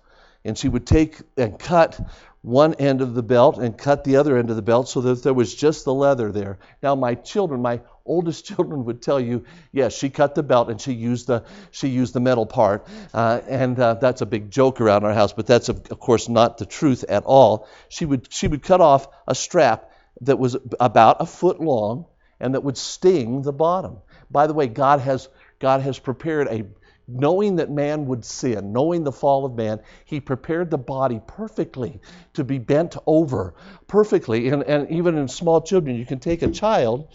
and she would take and cut one end of the belt and cut the other end of the belt so that there was just the leather there. Now my children, my oldest <laughs> children would tell you, yes, she cut the belt and she used the she used the metal part, uh, and uh, that's a big joke around our house. But that's of, of course not the truth at all. She would she would cut off a strap that was about a foot long and that would sting the bottom. By the way, God has God has prepared a knowing that man would sin, knowing the fall of man, he prepared the body perfectly to be bent over perfectly. And, and even in small children, you can take a child,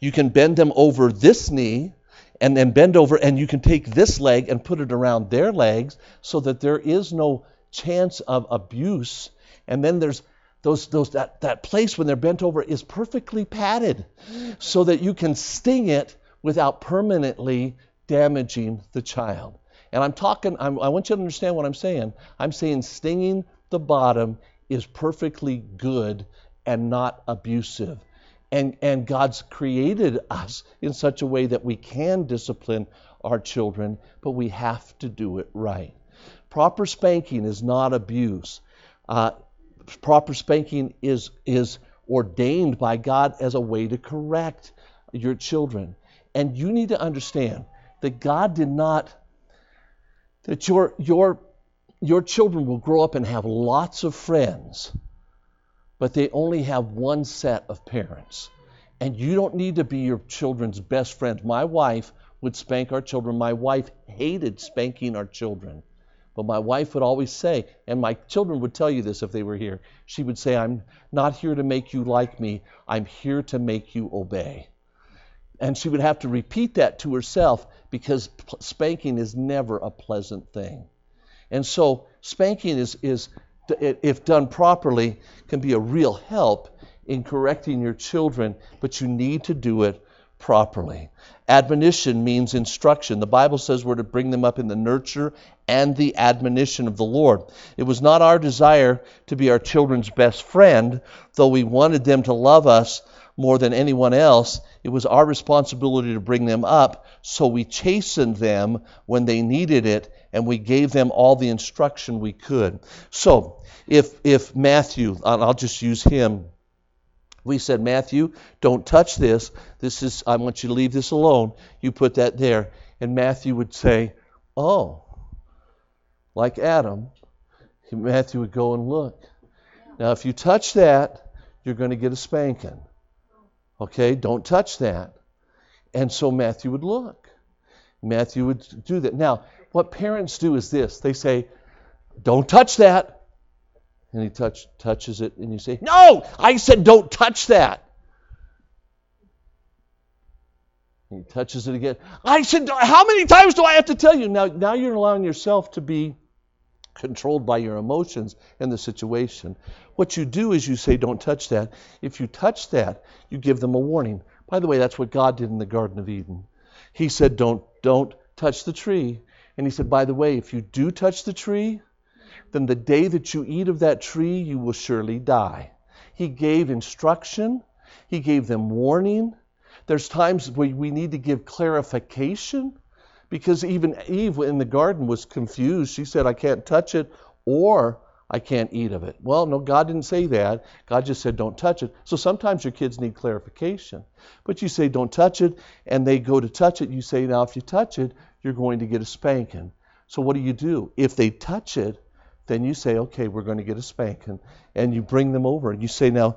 you can bend them over this knee, and then bend over, and you can take this leg and put it around their legs so that there is no chance of abuse. And then there's those, those, that, that place when they're bent over is perfectly padded so that you can sting it without permanently damaging the child. And I'm talking, I'm, i want you to understand what I'm saying. I'm saying stinging the bottom is perfectly good and not abusive. And, and God's created us in such a way that we can discipline our children, but we have to do it right. Proper spanking is not abuse. Uh, proper spanking is, is ordained by God as a way to correct your children. And you need to understand that God did not, that your, your, your children will grow up and have lots of friends, but they only have one set of parents. And you don't need to be your children's best friend. My wife would spank our children. My wife hated spanking our children. But my wife would always say, and my children would tell you this if they were here, she would say, I'm not here to make you like me, I'm here to make you obey. And she would have to repeat that to herself because spanking is never a pleasant thing. And so spanking is, is if done properly, can be a real help in correcting your children, but you need to do it properly. Admonition means instruction. The Bible says we're to bring them up in the nurture and the admonition of the Lord. It was not our desire to be our children's best friend, though we wanted them to love us more than anyone else. It was our responsibility to bring them up, so we chastened them when they needed it, and we gave them all the instruction we could. So, if, if Matthew, I'll just use him, we said, Matthew, don't touch this. This is, I want you to leave this alone. You put that there. And Matthew would say, Oh, like Adam, Matthew would go and look. Now, if you touch that, you're going to get a spanking. Okay, don't touch that. And so Matthew would look. Matthew would do that. Now, what parents do is this they say, Don't touch that. And he touch, touches it, and you say, No, I said don't touch that. And he touches it again. I said, How many times do I have to tell you? Now, now you're allowing yourself to be controlled by your emotions in the situation. What you do is you say, Don't touch that. If you touch that, you give them a warning. By the way, that's what God did in the Garden of Eden. He said, Don't, don't touch the tree. And he said, By the way, if you do touch the tree, then the day that you eat of that tree, you will surely die. He gave instruction, he gave them warning. There's times where we need to give clarification because even Eve in the garden was confused. She said, I can't touch it or I can't eat of it. Well, no, God didn't say that. God just said, don't touch it. So sometimes your kids need clarification. But you say, don't touch it, and they go to touch it. You say, now, if you touch it, you're going to get a spanking. So what do you do? If they touch it, then you say, okay, we're going to get a spanking. And you bring them over and you say, now,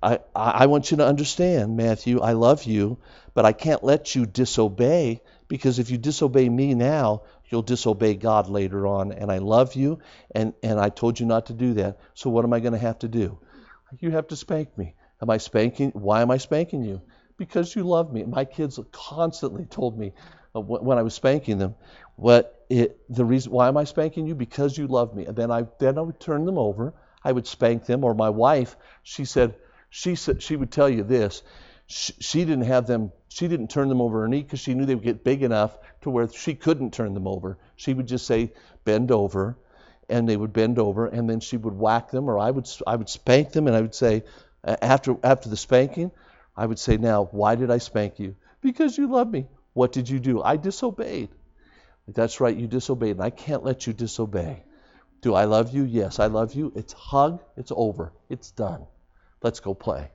I, I want you to understand, Matthew, I love you, but I can't let you disobey because if you disobey me now, you'll disobey God later on. And I love you, and, and I told you not to do that. So what am I going to have to do? You have to spank me. Am I spanking? Why am I spanking you? Because you love me. My kids constantly told me uh, when I was spanking them, what it, the reason why am I spanking you? Because you love me. And then I then I would turn them over. I would spank them. Or my wife, she said, she said she would tell you this she, didn't have them, she didn't turn them over her knee because she knew they would get big enough to where she couldn't turn them over. She would just say, bend over, and they would bend over, and then she would whack them, or I would, I would spank them, and I would say, after, after the spanking, I would say, now, why did I spank you? Because you love me. What did you do? I disobeyed. That's right, you disobeyed, and I can't let you disobey. Do I love you? Yes, I love you. It's hug, it's over, it's done. Let's go play.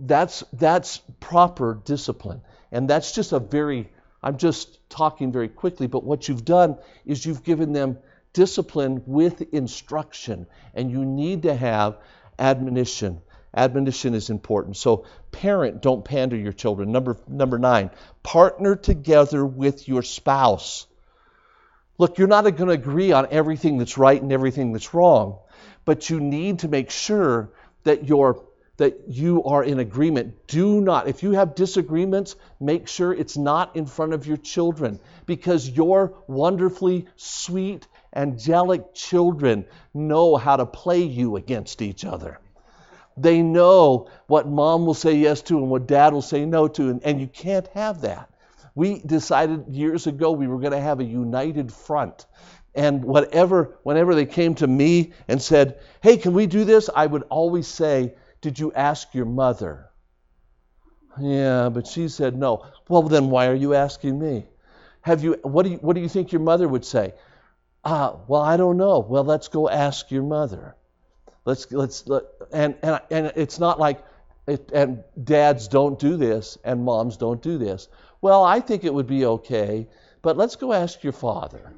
That's, that's proper discipline. And that's just a very, I'm just talking very quickly, but what you've done is you've given them discipline with instruction. And you need to have admonition. Admonition is important. So, parent, don't pander your children. Number, number nine, partner together with your spouse. Look, you're not going to agree on everything that's right and everything that's wrong, but you need to make sure that your that you are in agreement. Do not, if you have disagreements, make sure it's not in front of your children because your wonderfully sweet, angelic children know how to play you against each other. They know what mom will say yes to and what dad will say no to, and, and you can't have that. We decided years ago we were going to have a united front. And whatever, whenever they came to me and said, Hey, can we do this? I would always say, did you ask your mother? Yeah, but she said no. Well, then why are you asking me? Have you what do you what do you think your mother would say? Ah, well, I don't know. Well, let's go ask your mother. Let's let's let, and and and it's not like it, and dads don't do this and moms don't do this. Well, I think it would be okay, but let's go ask your father.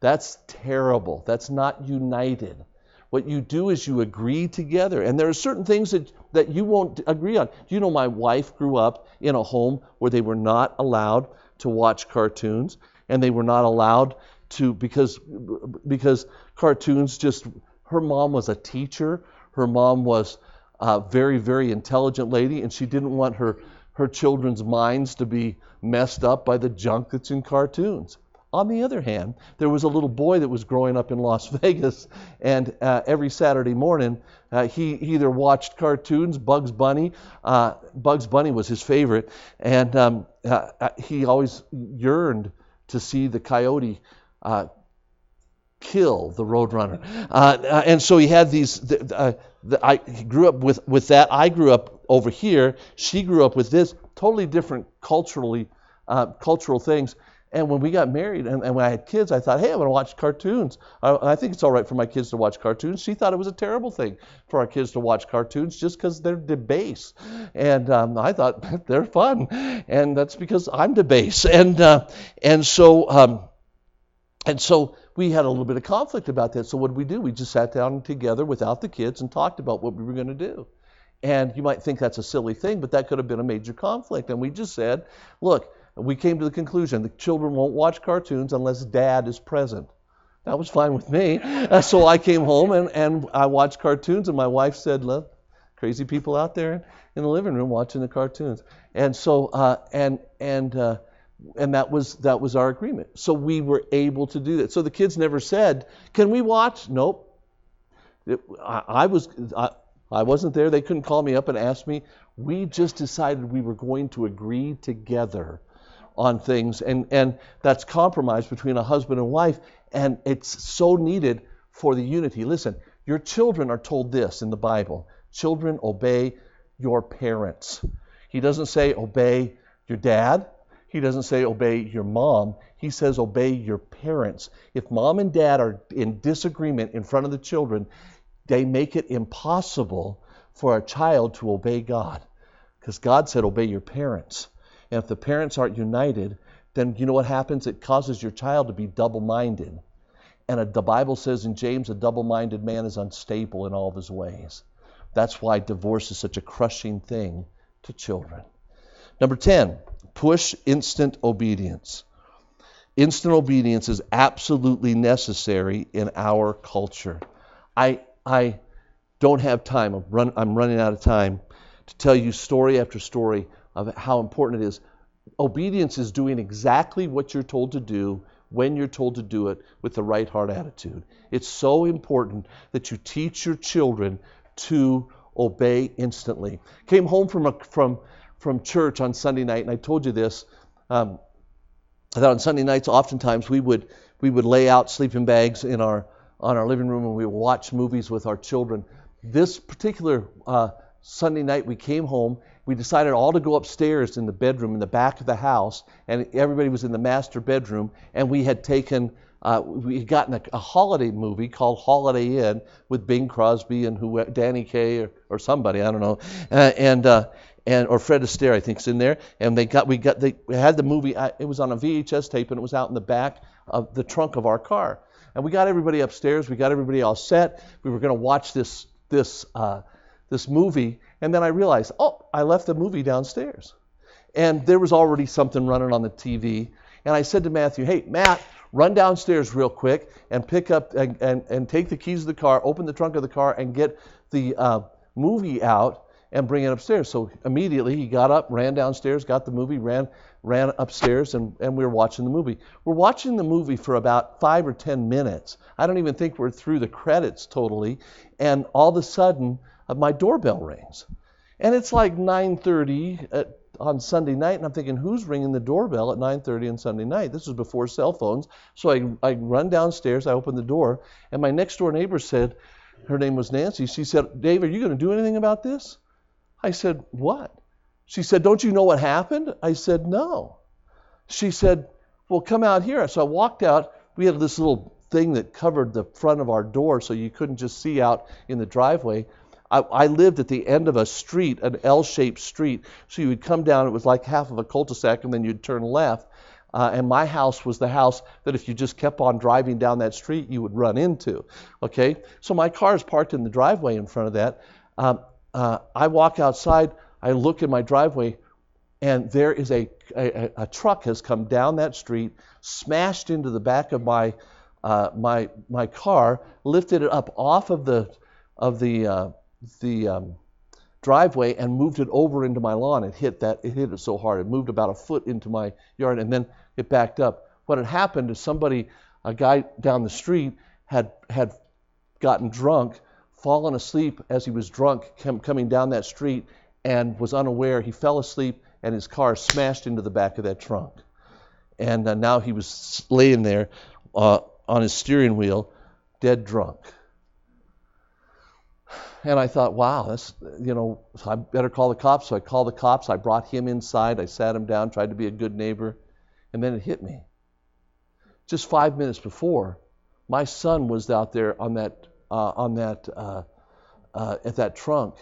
That's terrible. That's not united. What you do is you agree together. And there are certain things that, that you won't agree on. Do you know, my wife grew up in a home where they were not allowed to watch cartoons, and they were not allowed to because because cartoons just her mom was a teacher. Her mom was a very, very intelligent lady, and she didn't want her her children's minds to be messed up by the junk that's in cartoons. On the other hand, there was a little boy that was growing up in Las <laughs> Vegas, and uh, every Saturday morning uh, he, either watched cartoons, Bugs Bunny. Uh, Bugs Bunny was his favorite, and um, uh, uh, he always yearned to see the coyote uh, kill the Roadrunner. and so he had these. The, the, I grew up with, with that. I grew up over here. She grew up with this. Totally different culturally cultural things. And when we got married and, and, when I had kids, I thought, hey, I want to watch cartoons. I, I, think it's all right for my kids to watch cartoons. She thought it was a terrible thing for our kids to watch cartoons just because they're debased. And um, I thought <laughs> they're fun, and that's because I'm debased. <laughs> And uh, and so um, and so we had a little bit of conflict about that. So what did we do? We just sat down together without the kids and talked about what we were going to do. And you might think that's a silly thing, but that could have been a major conflict. And we just said, look we came to the conclusion the children won't watch cartoons unless dad is present. That was fine with me. <laughs> So I came home and, and I watched cartoons, and my wife said, Look, crazy people out there in the living room watching the cartoons. And so, uh, and, and, uh, and that was that was our agreement. So we were able to do that. So the kids never said, "Can we watch?" Nope. It, I, I, was I, I wasn't there. They couldn't call me up and ask me. We just decided we were going to agree together on things, and and that's compromise between a husband and wife, and it's so needed for the unity. Listen, your children are told this in the Bible: children obey your parents. He doesn't say obey your dad. He doesn't say obey your mom. He says obey your parents. If mom and dad are in disagreement in front of the children, they make it impossible for a child to obey God. Because God said obey your parents. And if the parents aren't united, then you know what happens? It causes your child to be double minded. And a, the Bible says in James, a double minded man is unstable in all of his ways. That's why divorce is such a crushing thing to children. Number 10, push instant obedience. Instant obedience is absolutely necessary in our culture. I, I don't have time, I'm, run, I'm running out of time to tell you story after story of how important it is. Obedience is doing exactly what you're told to do when you're told to do it with the right heart attitude. It's so important that you teach your children to obey instantly. Came home from a, from from church on Sunday night, and I told you this. Um, that on Sunday nights, oftentimes we would we would lay out sleeping bags in our on our living room and we would watch movies with our children. This particular uh, Sunday night, we came home. We decided all to go upstairs in the bedroom in the back of the house, and everybody was in the master bedroom. And we had taken uh, we had gotten a, a, holiday movie called Holiday Inn with Bing Crosby and who Danny Kaye or, or somebody I don't know, uh, and uh, and or Fred Astaire, I think, is in there. And they got we got they had the movie. Uh, it was on a VHS tape, and it was out in the back of the trunk of our car. And we got everybody upstairs. We got everybody all set. We were going to watch this this uh, this movie, and then I realized, oh, I left the movie downstairs, and there was already something running on the TV. And I said to Matthew, hey, Matt, run downstairs real quick and pick up and, and, and take the keys of the car, open the trunk of the car, and get the uh, movie out and bring it upstairs. So immediately he got up, ran downstairs, got the movie, ran ran upstairs, and, and we were watching the movie. We're watching the movie for about five or ten minutes. I don't even think we're through the credits totally, and all of a sudden my doorbell rings, and it's like 9:30 on Sunday night, and I'm thinking, who's ringing the doorbell at 9:30 on Sunday night? This was before cell phones, so I I run downstairs, I open the door, and my next door neighbor said. Her name was Nancy. She said, Dave, are you going to do anything about this? I said, What? She said, Don't you know what happened? I said, No. She said, Well, come out here. So I walked out. We had this little thing that covered the front of our door so you couldn't just see out in the driveway. I, lived at the end of a street, an L shaped street. So you would come down, it was like half of a cul de sac, and then you'd turn left. Uh, and my house was the house that if you just kept on driving down that street, you would run into. Okay? So my car is parked in the driveway in front of that. Um, uh, I walk outside, I look in my driveway, and there is a, a, a, truck has come down that street, smashed into the back of my uh, my my car, lifted it up off of the of the uh, the um, driveway and moved it over into my lawn. It hit that it hit it so hard, it moved about a foot into my yard, and then it backed up. What had happened is somebody, a guy down the street, had had gotten drunk fallen asleep as he was drunk coming down that street and was unaware. He fell asleep and his car smashed into the back of that trunk. And uh, now he was laying there uh, on his steering wheel, dead drunk. And I thought, wow, that's, you know, I better call the cops. So I called the cops. I brought him inside. I sat him down, tried to be a good neighbor. And then it hit me. Just five minutes before, my son was out there on that uh, on that uh, uh, at that trunk.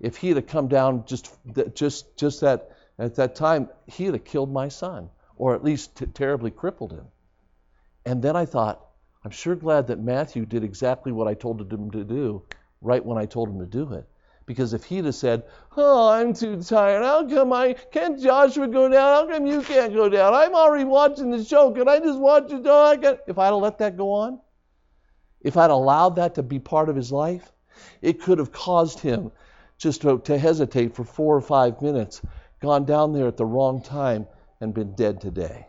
If he had come down just just just that at that time, he'd have killed my son, or at least t- terribly crippled him. And then I thought, I'm sure glad that Matthew did exactly what I told him to do, right when I told him to do it. Because if he'd have said, "Oh, I'm too tired. How come I can't Joshua go down? How come you can't go down? I'm already watching the show. Can I just watch it? Oh, I can." If I'd have let that go on, If I'd allowed that to be part of his life, it could have caused him just to, to hesitate for four or five minutes, gone down there at the wrong time, and been dead today.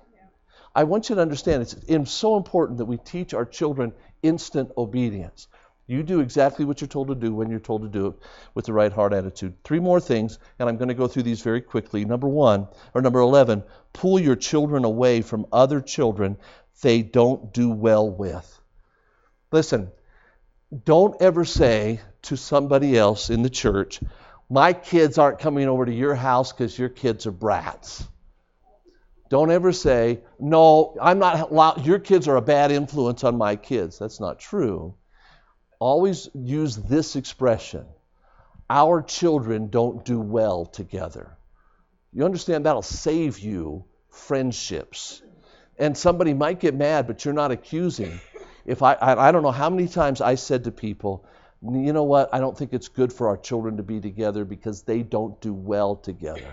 I want you to understand it's, it's so important that we teach our children instant obedience. You do exactly what you're told to do when you're told to do it with the right heart attitude. Three more things, and I'm going to go through these very quickly. Number one, or number 11, pull your children away from other children they don't do well with. Listen, don't ever say to somebody else in the church, My kids aren't coming over to your house because your kids are brats. Don't ever say, No, I'm not, your kids are a bad influence on my kids. That's not true always use this expression our children don't do well together. You understand that'll save you friendships. And somebody might get mad, but you're not accusing. If I, I, don't know how many times I said to people, you know what, I don't think it's good for our children to be together because they don't do well together.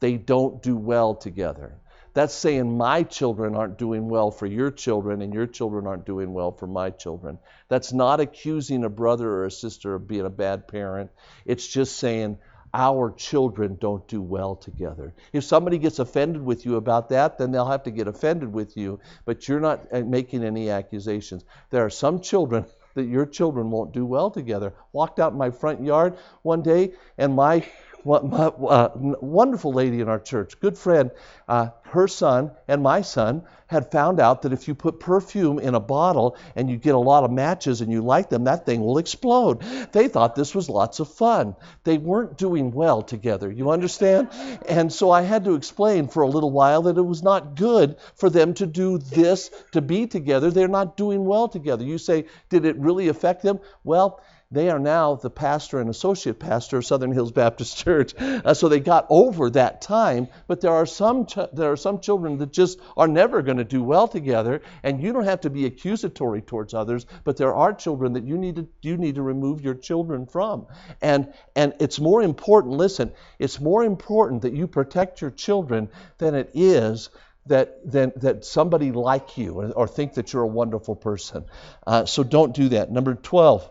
They don't do well together. That's saying my children aren't doing well for your children and your children aren't doing well for my children. That's not accusing a brother or a sister of being a bad parent. It's just saying our children don't do well together. If somebody gets offended with you about that, then they'll have to get offended with you, but you're not uh, making any accusations. There are some children <laughs> that your children won't do well together. Walked out in my front yard one day, and my uh, wonderful lady in our church, good friend, uh, her son and my son had found out that if you put perfume in a bottle and you get a lot of matches and you light them, that thing will explode. They thought this was lots of fun. They weren't doing well together, you understand? And so I had to explain for a little while that it was not good for them to do this, to be together. They're not doing well together. You say, did it really affect them? Well, they are now the pastor and associate pastor of Southern Hills Baptist <laughs> Church. Uh, so they got over that time, but there are some ch- there are some children that just are never going to do well together, and you don't have to be accusatory towards others, but there are children that you need to you need to remove your children from. And and it's more important, listen, it's more important that you protect your children than it is that than, that somebody like you or, or, think that you're a wonderful person. Uh, so don't do that. Number 12.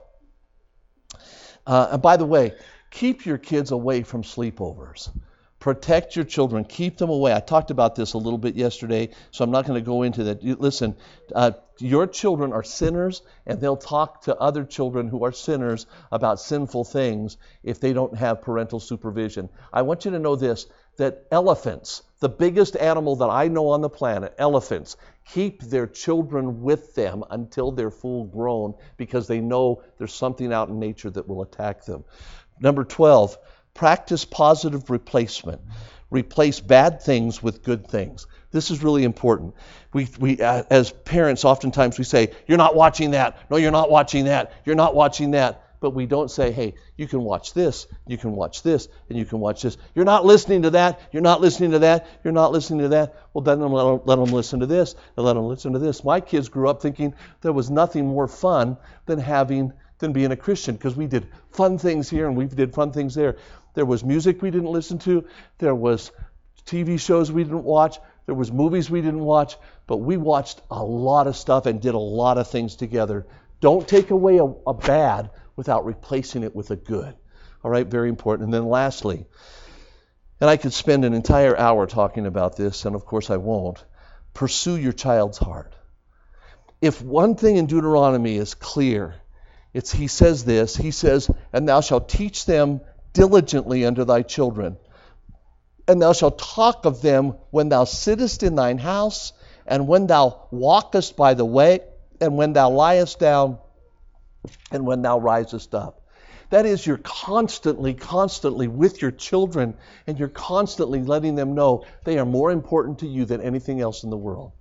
Uh, and by the way, keep your kids away from sleepovers. Protect your children. Keep them away. I talked about this a little bit yesterday, so I'm not going to go into that. Listen, uh, your children are sinners, and they'll talk to other children who are sinners about sinful things if they don't have parental supervision. I want you to know this that elephants, the biggest animal that I know on the planet, elephants, keep their children with them until they're full grown because they know there's something out in nature that will attack them. Number 12, practice positive replacement. Replace bad things with good things. This is really important. We, we uh, as parents, oftentimes we say, You're not watching that. No, you're not watching that. You're not watching that but we don't say, hey, you can watch this, you can watch this, and you can watch this. You're not listening to that, you're not listening to that, you're not listening to that. Well, then let them, let them listen to this, and let them listen to this. My kids grew up thinking there was nothing more fun than having than being a Christian because we did fun things here and we did fun things there. There was music we didn't listen to, there was TV shows we didn't watch, there was movies we didn't watch, but we watched a lot of stuff and did a lot of things together. Don't take away a, a bad without replacing it with a good. All right, very important. And then lastly, and I could spend an entire hour talking about this, and of course I won't, pursue your child's heart. If one thing in Deuteronomy is clear, it's he says this, he says, and thou shalt teach them diligently unto thy children, and thou shalt talk of them when thou sittest in thine house, and when thou walkest by the way, and when thou liest down, and when thou risest up. That is, you're constantly, constantly with your children, and you're constantly letting them know they are more important to you than anything else in the world.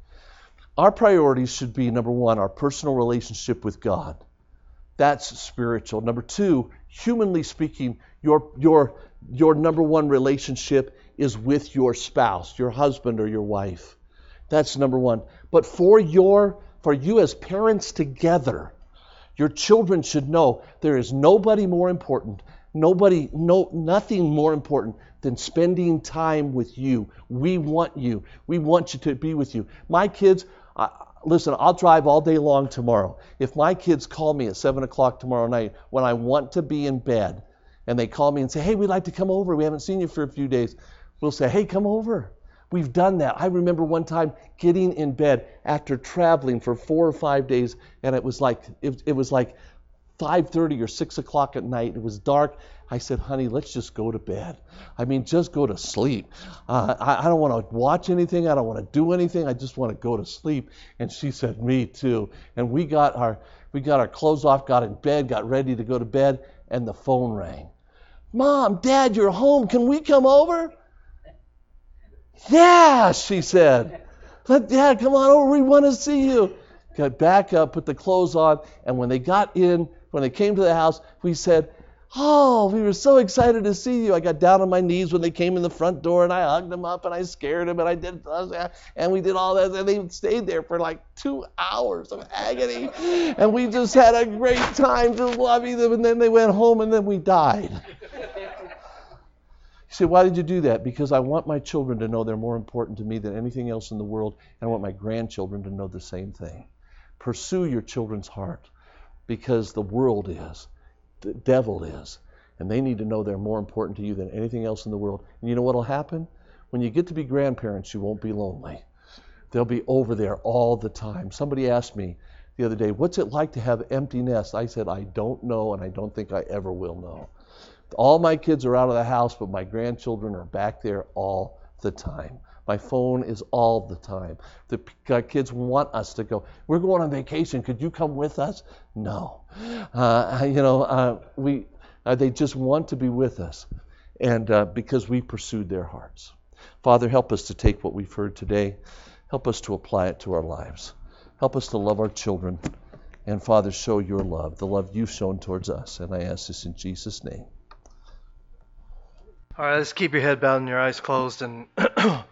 Our priorities should be number one, our personal relationship with God. That's spiritual. Number two, humanly speaking, your, your, your number one relationship is with your spouse, your husband or your wife. That's number one. But for your for you as parents together, your children should know there is nobody more important, nobody, no, nothing more important than spending time with you. We want you. We want you to be with you. My kids, I, listen, I'll drive all day long tomorrow. If my kids call me at 7 o'clock tomorrow night when I want to be in bed, and they call me and say, hey, we'd like to come over. We haven't seen you for a few days. We'll say, hey, come over. We've done that. I remember one time getting in bed after traveling for four or five days, and it was like it, it was like 5:30 or 6 o'clock at night. It was dark. I said, honey, let's just go to bed. I mean, just go to sleep. Uh, I, I don't want to watch anything. I don't want to do anything. I just want to go to sleep. And she said, me too. And we got our we got our clothes off, got in bed, got ready to go to bed, and the phone rang. Mom, Dad, you're home. Can we come over? Yeah, she said. Let Dad come on over. We want to see you. Got back up, put the clothes on, and when they got in, when they came to the house, we said, Oh, we were so excited to see you. I got down on my knees when they came in the front door and I hugged them up and I scared them and I did and we did all that and they stayed there for like two hours of agony and we just had a great time just loving them and then they went home and then we died. <laughs> You say, why did you do that? Because I want my children to know they're more important to me than anything else in the world, and I want my grandchildren to know the same thing. Pursue your children's heart because the world is the devil is. And they need to know they're more important to you than anything else in the world. And you know what will happen? When you get to be grandparents, you won't be lonely. They'll be over there all the time. Somebody asked me the other day, What's it like to have empty nests? I said, I don't know, and I don't think I ever will know. All my kids are out of the house, but my grandchildren are back there all the time. My phone is all the time. The kids want us to go. We're going on vacation. Could you come with us? No. Uh, you know, uh, we uh, they just want to be with us, and uh, because we pursued their hearts. Father, help us to take what we've heard today. Help us to apply it to our lives. Help us to love our children. And Father, show your love, the love you've shown towards us. And I ask this in Jesus' name. All right, let's keep your head bowed and your eyes closed and <clears throat>